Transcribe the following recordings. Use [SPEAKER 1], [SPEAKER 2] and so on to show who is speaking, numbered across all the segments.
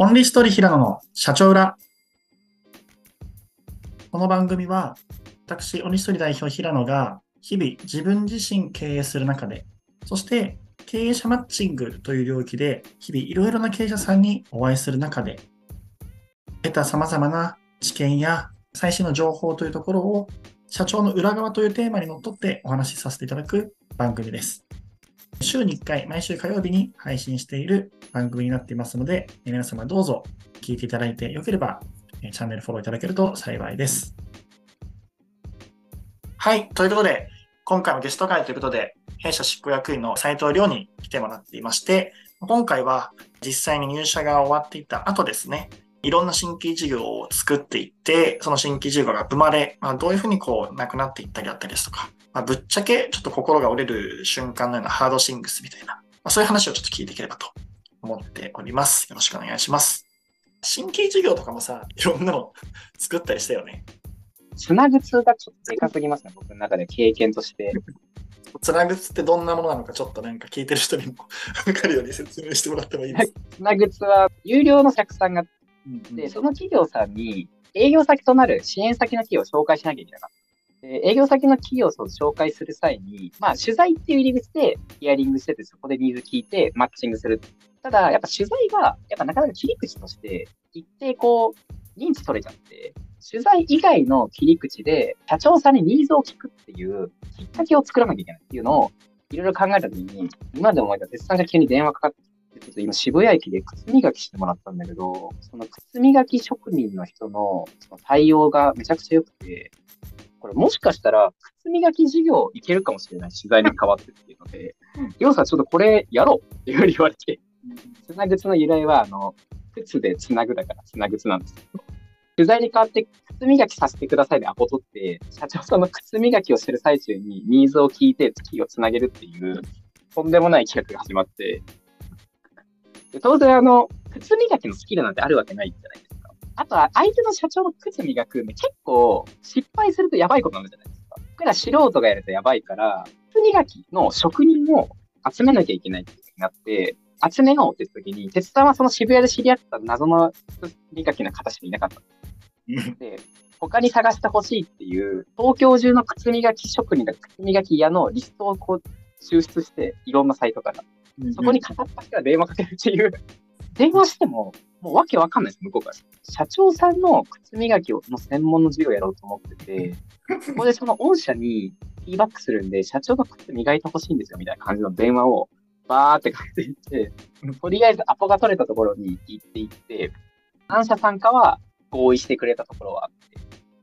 [SPEAKER 1] オンリーストーリー平野の社長裏。この番組は、私、オンリーストーリー代表平野が、日々自分自身経営する中で、そして経営者マッチングという領域で、日々いろいろな経営者さんにお会いする中で、得た様々な知見や最新の情報というところを、社長の裏側というテーマにのっとってお話しさせていただく番組です。週に1回、毎週火曜日に配信している番組になっていますので、皆様どうぞ聞いていただいてよければ、チャンネルフォローいただけると幸いです。はい、ということで、今回もゲスト会ということで、弊社執行役員の斉藤亮に来てもらっていまして、今回は実際に入社が終わっていた後ですね、いろんな新規事業を作っていって、その新規事業が生まれ、まあ、どういうふうにこう、なくなっていったりだったりですとか、まあ、ぶっちゃけちょっと心が折れる瞬間のようなハードシングスみたいな、まあ、そういう話をちょっと聞いていければと思っております。よろしくお願いします。新規事業とかもさ、いろんなの 作ったりしたよね。
[SPEAKER 2] つなぐつがちょっとでかすぎますね、僕の中で経験として。
[SPEAKER 1] つなぐつってどんなものなのか、ちょっとなんか聞いてる人にも 分かるように説明してもらってもいいですか？
[SPEAKER 2] つなぐつは、有料の客さんが、で、その企業さんに営業先となる支援先の企業を紹介しなきゃいけなかった。営業先の企業を紹介する際に、まあ、取材っていう入り口でヒアリングしてて、そこでニーズ聞いてマッチングする。ただ、やっぱ取材が、やっぱなかなか切り口として、一定こう、認知取れちゃって、取材以外の切り口で、社長さんにニーズを聞くっていうきっかけを作らなきゃいけないっていうのを、いろいろ考えたときに、今でも思えた絶賛が急に電話かかってちょっと今渋谷駅で靴磨きしてもらったんだけど、その靴磨き職人の人のその対応がめちゃくちゃ良くて、これもしかしたら、靴磨き事業いけるかもしれない、取材に変わってっていうので、りょうさんちょっとこれやろうっていうふうに言われて、つなぐつの由来は、あの、靴でつなぐだからつなぐつなんですけど、取材に変わって靴磨きさせてくださいでアポ取って、社長さんの靴磨きをしてる最中にニーズを聞いて月をつなげるっていう、とんでもない企画が始まって、で当然あの、靴磨きのスキルなんてあるわけないじゃないですか。あとは相手の社長の靴磨く結構失敗するとやばいことになるじゃないですか。僕ら素人がやるとやばいから、靴磨きの職人を集めなきゃいけないってなって、集めようって時に、鉄さんはその渋谷で知り合った謎の靴磨きの形でいなかった。で、他に探してほしいっていう、東京中の靴磨き職人が靴磨き屋のリストをこう抽出して、いろんなサイトから。そこに片っ端から電話かけるっていう電話しても、もうわけわかんないです、向こうから。社長さんの靴磨きの専門の授業をやろうと思ってて、そこでその御社にフィーバックするんで、社長が靴磨いてほしいんですよ、みたいな感じの電話をバーって書いていって、とりあえずアポが取れたところに行っていって、何社参加は合意してくれたところはあって、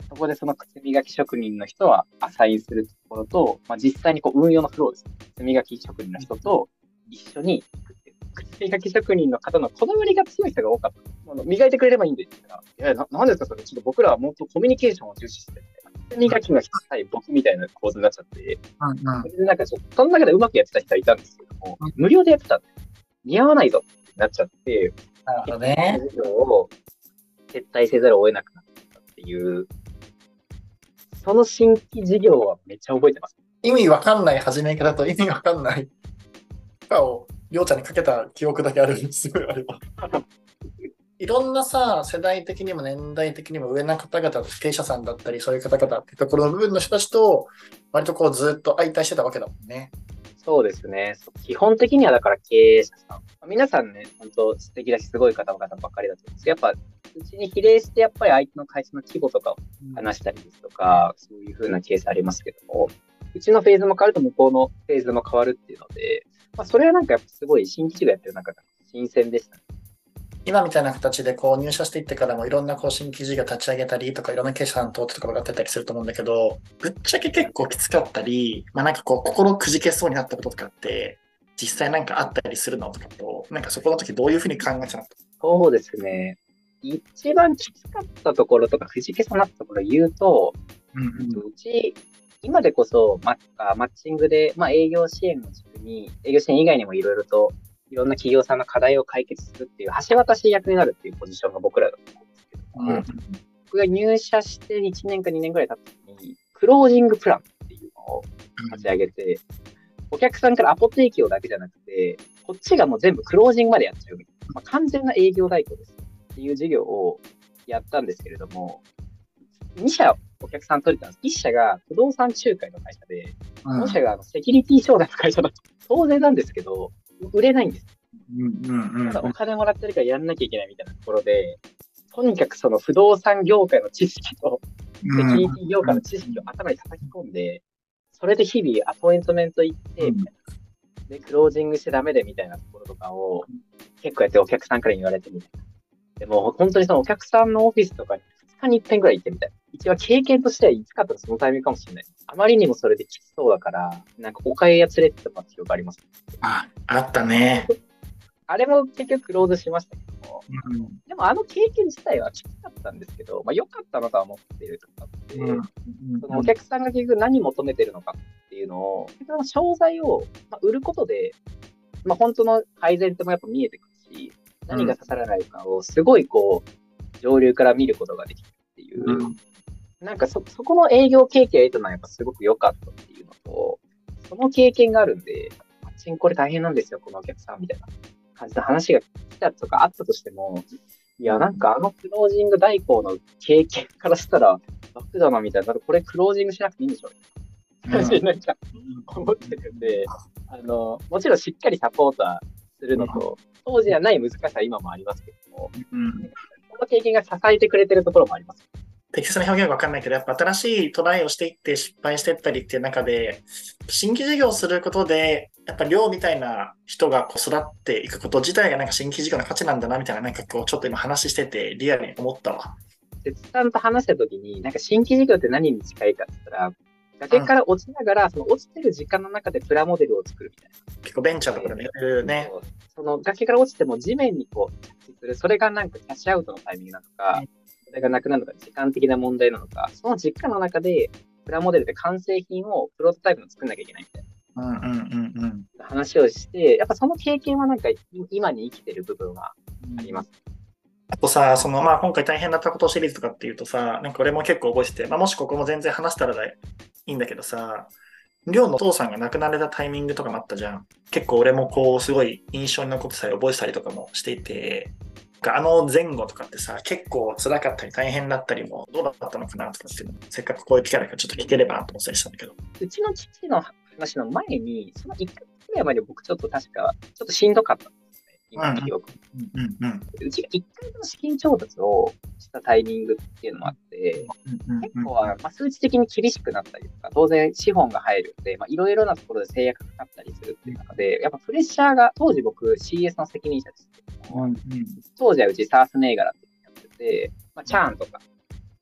[SPEAKER 2] そこでその靴磨き職人の人はアサインするところと、まあ、実際にこう運用のフローですね。靴磨き職人の人と一緒に靴磨き職人の方のこだわりが強い人が多かった。あの磨いてくれればいいんでって言ったら、いや、なんですかそれ、ちょっと僕らはもっとコミュニケーションを重視して、靴磨きがした？い僕みたいな構図になっちゃって、うんうん、それでなんかその中でうまくやってた。人はいたんですけども、うん、無料でやってた。んで、似合わないぞってなっちゃって、
[SPEAKER 1] なるほどね。
[SPEAKER 2] を撤退せざるを得なくなったっていう、その新規事業はめっちゃ覚えてます。
[SPEAKER 1] 意味わかんない始め方と意味わかんない。をりょうちゃんにかけた記憶だけあるんですごいあれば。いろんなさ、世代的にも年代的にも上の方々、経営者さんだったり、そういう方々っていうところの部分の人たちと、割とこうずっと相対してたわけだもんね。
[SPEAKER 2] そうですね。基本的にはだから経営者さん。皆さんね、本当素敵だし、すごい方々ばっかりだと思うんですやっぱ、うちに比例して、やっぱり相手の会社の規模とかを話したりですとか、うん、そういうふうなケースありますけども、うちのフェーズも変わると向こうのフェーズも変わるっていうので、まあ、それはなんかやっぱすごい新規事業やってる中で新鮮でしたね。
[SPEAKER 1] 今みたいな形でこう入社していってからもいろんなこう新規事業立ち上げたりとかいろんな経営者さんととかがってたりすると思うんだけど、ぶっちゃけ結構きつかったり、まあなんかこう心くじけそうになったこととかって、実際なんかあったりするのとかと、なんかそこの時どういうふうに考えてたの？
[SPEAKER 2] そうですね。一番きつかったところとかくじけそうになったところ言うと、うんうん、うち今でこそママッチングで、まあ、営業支援の軸に、営業支援以外にもいろいろと、いろんな企業さんの課題を解決するっていう、橋渡し役になるっていうポジションが僕らだと思うんですけど、うん、僕が入社して1年か2年ぐらい経った時に、クロージングプランっていうのを立ち上げて、お客さんからアポ提供だけじゃなくて、こっちがもう全部クロージングまでやっちゃうみたいな、まあ、完全な営業代行です。っていう事業をやったんですけれども、2社お客さん取れたんです。1社が不動産仲介の会社で、もう1社がセキュリティ商材の会社だと。当然なんですけど、売れないんです。ただお金もらってるからやんなきゃいけないみたいなところで、とにかくその不動産業界の知識と、セキュリティ業界の知識を頭に叩き込んで、それで日々アポイントメント行って、みたいな。で、クロージングしてダメでみたいなところとかを結構やってお客さんから言われてみたいな。でも本当にそのお客さんのオフィスとかに2日に1遍ぐらい行ってみたいな。一番経験としてはいつかったらそのタイミングかもしれない。あまりにもそれできつそうだから、なんかお買い屋連れてた記憶あります。
[SPEAKER 1] あ、あったね。
[SPEAKER 2] あれも結局クローズしましたけども、
[SPEAKER 1] うん
[SPEAKER 2] でもあの経験自体はきつかったんですけど、まあ良かったなとは思ってるとかって、
[SPEAKER 1] うん
[SPEAKER 2] そのお客さんが結局何求めてるのかっていうのを、結局商材をまあ売ることで、まあ本当の改善ってもやっぱ見えてくるし、何が刺さらないかをすごいこう、上流から見ることができるっていう、
[SPEAKER 1] うん
[SPEAKER 2] なんかそ、そこの営業経験を得たのはやっぱすごく良かったっていうのと、その経験があるんで、マッチングこれ大変なんですよ、このお客さんみたいな感じの話が来たとかあったとしても、いや、なんかあのクロージング代行の経験からしたら楽だなみたいな、これクロージングしなくていいんでしょみたいな感じでなんか思ってるんで、あの、もちろんしっかりサポーターするのと、当時はない難しさは今もありますけども、
[SPEAKER 1] うん。
[SPEAKER 2] この経験が支えてくれてるところもあります。
[SPEAKER 1] 適切な表現は分かんないけど、やっぱ新しいトライをしていって失敗していったりっていう中で、新規事業をすることで、やっぱ量みたいな人がこう育っていくこと自体がなんか新規事業の価値なんだなみたいな、なんかこうちょっと今話しててリアルに思ったわ。
[SPEAKER 2] 哲さんと話したときに、なんか新規事業って何に近いかって言ったら、崖から落ちながら、その落ちてる時間の中でプラモデルを作るみたいな。
[SPEAKER 1] 結構ベンチャーとかでもやるね。
[SPEAKER 2] その崖から落ちても地面にこう着地する、それがなんかキャッシュアウトのタイミングなのか、それがなくなるのか、時間的な問題なのか、その実家の中でプラモデルで完成品をプロトタイプの作んなきゃいけないみたい
[SPEAKER 1] うんうんうんうん。
[SPEAKER 2] な話をして、やっぱその経験はなんかい今に生きてる部分はあります。
[SPEAKER 1] あとさ、そのまあ今回大変だったことシリーズとかっていうとさ、なんか俺も結構覚えてて、まあ、もしここも全然話したらいいんだけどさ、りょうのお父さんが亡くなられたタイミングとかもあったじゃん。結構俺もこうすごい印象に残ってたり覚えてたりとかもしていて、あの前後とかってさ、結構辛かったり大変だったりもどうだったのかなとかっていうのせっかくこういう機会だからちょっと聞ければなと思ったりしたんだけど。
[SPEAKER 2] うちの父の話の前に、その1ヶ月ぐらい前に僕ちょっと確か、ちょっとしんどかったんですね。今の記憶。
[SPEAKER 1] うんうんうん。
[SPEAKER 2] うちが1回目の資金調達をしたタイミングっていうのもあって、
[SPEAKER 1] うんうん
[SPEAKER 2] 結構は、まあ、数値的に厳しくなったりとか、当然資本が入るんで、まあ、いろいろなところで制約がかかったりするっていう中で、やっぱプレッシャーが、当時僕 CS の責任者です
[SPEAKER 1] うん
[SPEAKER 2] 当時はうち SARS 銘柄ってやってて、まあ、チャーンとか、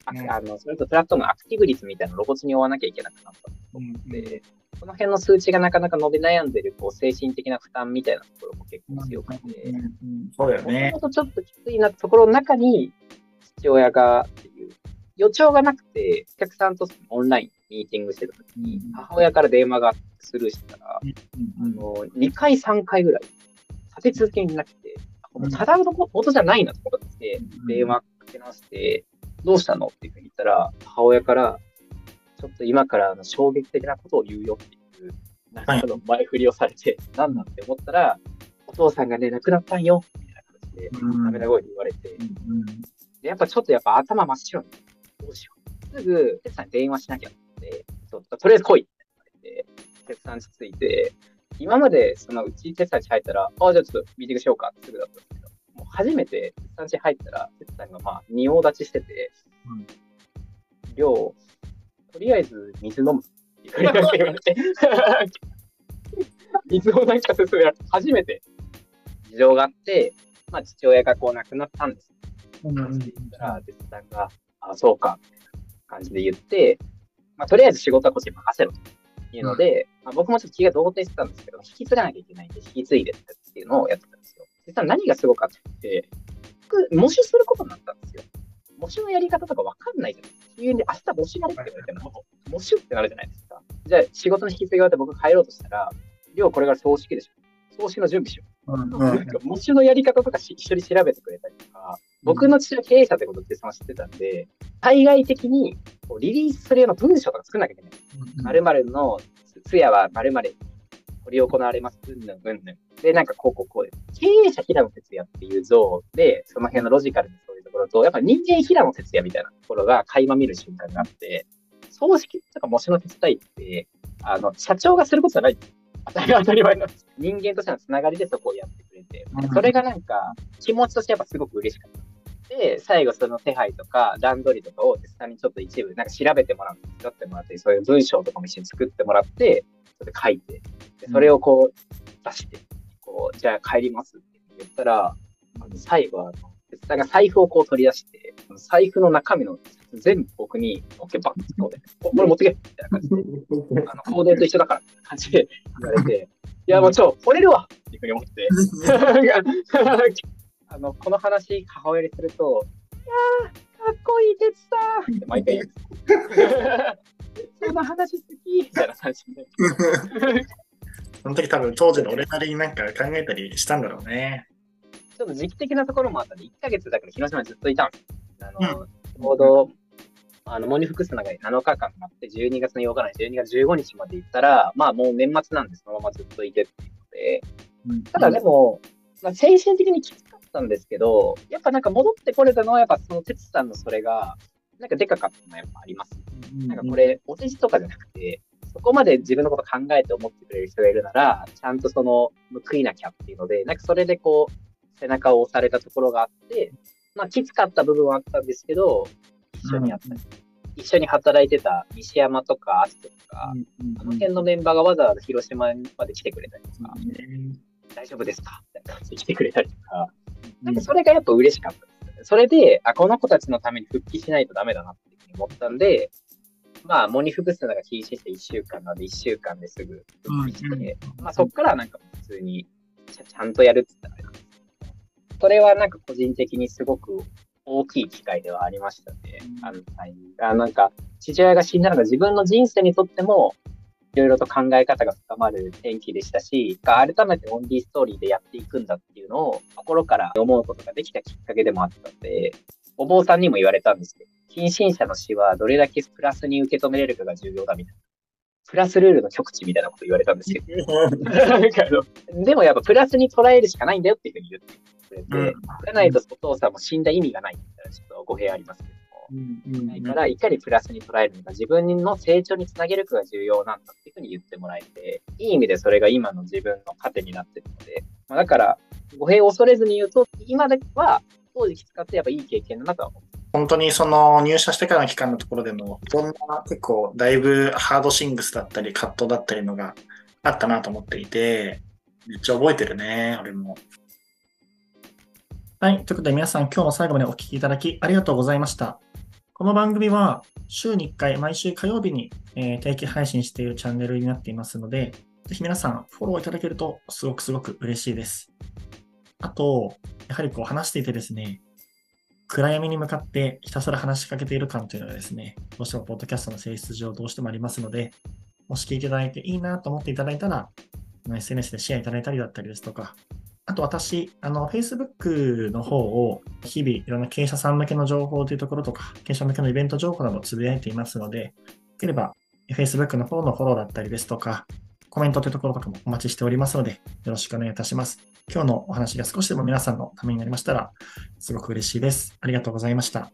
[SPEAKER 2] あ
[SPEAKER 1] うん。
[SPEAKER 2] あの、それとプラットフォームのアクティブ率みたいな露骨に追わなきゃいけなくなった
[SPEAKER 1] うん
[SPEAKER 2] ので、その辺の数値がなかなか伸び悩んでる、こう、精神的な負担みたいなところも結構強くて、
[SPEAKER 1] うんうんそうだよね。
[SPEAKER 2] も。ともとちょっときついなところの中に、父親がっていう、予兆がなくて、お客さんとオンラインミーティングしてた時に、母親から電話がスルーしてたら、あの、2回3回ぐらい、立て続けになくて、ただのことじゃないなと思って、電話かけ直して、どうしたのっていうふうに言ったら、母親から、ちょっと今からあの衝撃的なことを言うよっていう、なんかの前振りをされて、なんだって思ったら、お父さんがね、亡くなったんよ、みたいな形で、涙声で言われて、でやっぱちょっとやっぱ頭真っ白に、どうしよう。すぐ、哲さんに電話しなきゃって、とりあえず来いって言われて、哲さんちついて、今までそのうち哲さんち入ったら、ああ、じゃあちょっとミーティングしようかってすぐだったんですけど、もう初めて哲さんち入ったら、哲さんがまあ、仁王立ちしてて、
[SPEAKER 1] うん。
[SPEAKER 2] りょう、とりあえず水飲むって言われて、水をなんか進められて、初めて事情があって、まあ父親がこう亡くなったんです。
[SPEAKER 1] うん
[SPEAKER 2] 言ったら、哲さんが、あ、そうか、みたいな感じで言って、まあ、とりあえず仕事はこっちに任せろというので、まあ、僕もちょっと気が動転してたんですけど、引き継がなきゃいけないんで、引き継いでっていうのをやってたんですよ。実は何がすごかったって、僕、模試することになったんですよ。模試のやり方とかわかんないじゃないですか。急に明日模試やれって言われても、模試ってなるじゃないですか。じゃあ仕事の引き継ぎ終わって僕帰ろうとしたら、量これから葬式でしょ。葬式の準備しよう。
[SPEAKER 1] うん
[SPEAKER 2] なんか模試のやり方とかし一緒に調べてくれたりとか、僕の父は経営者ってことってその知ってたんで、対外的にこうリリースするような文章とか作んなきゃいけない。〇〇の通夜は〇〇これ行われます。うんぬんうんぬん。で、なんかこうこうこうで。経営者平野哲也っていう像で、その辺のロジカルにころと、やっぱ人間平野哲也みたいなところが垣間見る瞬間があって、葬式とか模試の手伝いって、あの、社長がすることじゃない。当たり前なんです。人間としてのつながりでそこをやってくれて、それがなんか気持ちとしてやっぱすごく嬉しかった。で、最後その手配とか段取りとかを実際にちょっと一部なんか調べてもらって、作ってもらって、そういう文章とかも一緒に作ってもらって、それ書いて、でそれをこう出して、こう、じゃあ帰りますって言ったら、あの最後はあの、哲さんが財布をこう取り出して、財布の中身の全部僕に、オッケーバンってこれ持ってけみたいな感じで、あの、コーデと一緒だからって感じで言われて、いや、もうちょ、惚れるわっていうふうに思って、あの、この話、母親にすると、いやー、かっこいい、哲さんって毎回言う。その話好きみたいな感じで。
[SPEAKER 1] その時多分当時の俺なりになんか考えたりしたんだろうね。
[SPEAKER 2] ちょっと時期的なところもあったんで、1ヶ月だから広島にずっといたんです。あの、うん、ちょうど、あの、モニフクスの中に7日間あって、12月の8日な12月15日まで行ったら、まあもう年末なんでそのままずっといてっていうので、ただでも、まあ、精神的にきつかったんですけど、やっぱなんか戻ってこれたのは、やっぱその哲さんのそれが、なんかでかかったのはやっぱあります。なんかこれ、お世辞とかじゃなくて、そこまで自分のこと考えて思ってくれる人がいるなら、ちゃんとその報いなきゃっていうので、なんかそれでこう、背中を押されたところがあって、まあきつかった部分はあったんですけど、一緒にやった。り、うん、一緒に働いてた西山とかアストとか、あの辺のメンバーがわざわざ広島まで来てくれたりとか、大丈夫ですか？みたいな感じで来てくれたりとか、なんかそれがやっぱ嬉しかったです。それで、あ、この子たちのために復帰しないとダメだなって思ったんで、まあ、モニフグ数が禁止して1週間なので、1週間ですぐ復帰して、まあそっからなんか普通にちゃんとやるって言ったらそれはなんか個人的にすごく大きい機会ではありましたね。あのタイミングが。なんか、父親が死んだのが自分の人生にとっても、いろいろと考え方が深まる天気でしたし、改めてオンリーストーリーでやっていくんだっていうのを心から思うことができたきっかけでもあったので、お坊さんにも言われたんですけど、近親者の死はどれだけプラスに受け止めれるかが重要だみたいな。プラスルールの極致みたいなこと言われたんですけど。でもやっぱプラスに捉えるしかないんだよっていうふうに言ってくれて、うん、じゃないとお父さんも死んだ意味がないみたいなちょっと語弊ありますけど。ないから、いかにプラスに捉えるのか、自分の成長につなげるかが重要なんだっていうふうに言ってもらえて、いい意味でそれが今の自分の糧になってるので、まあ、だから、語弊を恐れずに言うと、今では当時きつかってやっぱいい経験だなとは思う。
[SPEAKER 1] 本当にその入社してからの期間のところでも、いろんな結構だいぶハードシングスだったり、カットだったりのがあったなと思っていて、めっちゃ覚えてるね、俺も。はい。ということで皆さん今日も最後までお聴きいただきありがとうございました。この番組は週に1回、毎週火曜日に、え、定期配信しているチャンネルになっていますので、ぜひ皆さんフォローいただけるとすごくすごく嬉しいです。あと、やはりこう話していてですね、暗闇に向かってひたすら話しかけている感というのがですね、どうしてもポッドキャストの性質上どうしてもありますので、もし聞いていただいていいなと思っていただいたら、SNS でシェアいただいたりだったりですとか、あと私、あの、Facebook の方を日々いろんな経営者さん向けの情報というところとか、経営者向けのイベント情報などをつぶやいていますので、よければ Facebook の方のフォローだったりですとか、コメントというところとかもお待ちしておりますので、よろしくお願いいたします。今日のお話が少しでも皆さんのためになりましたら、すごく嬉しいです。ありがとうございました。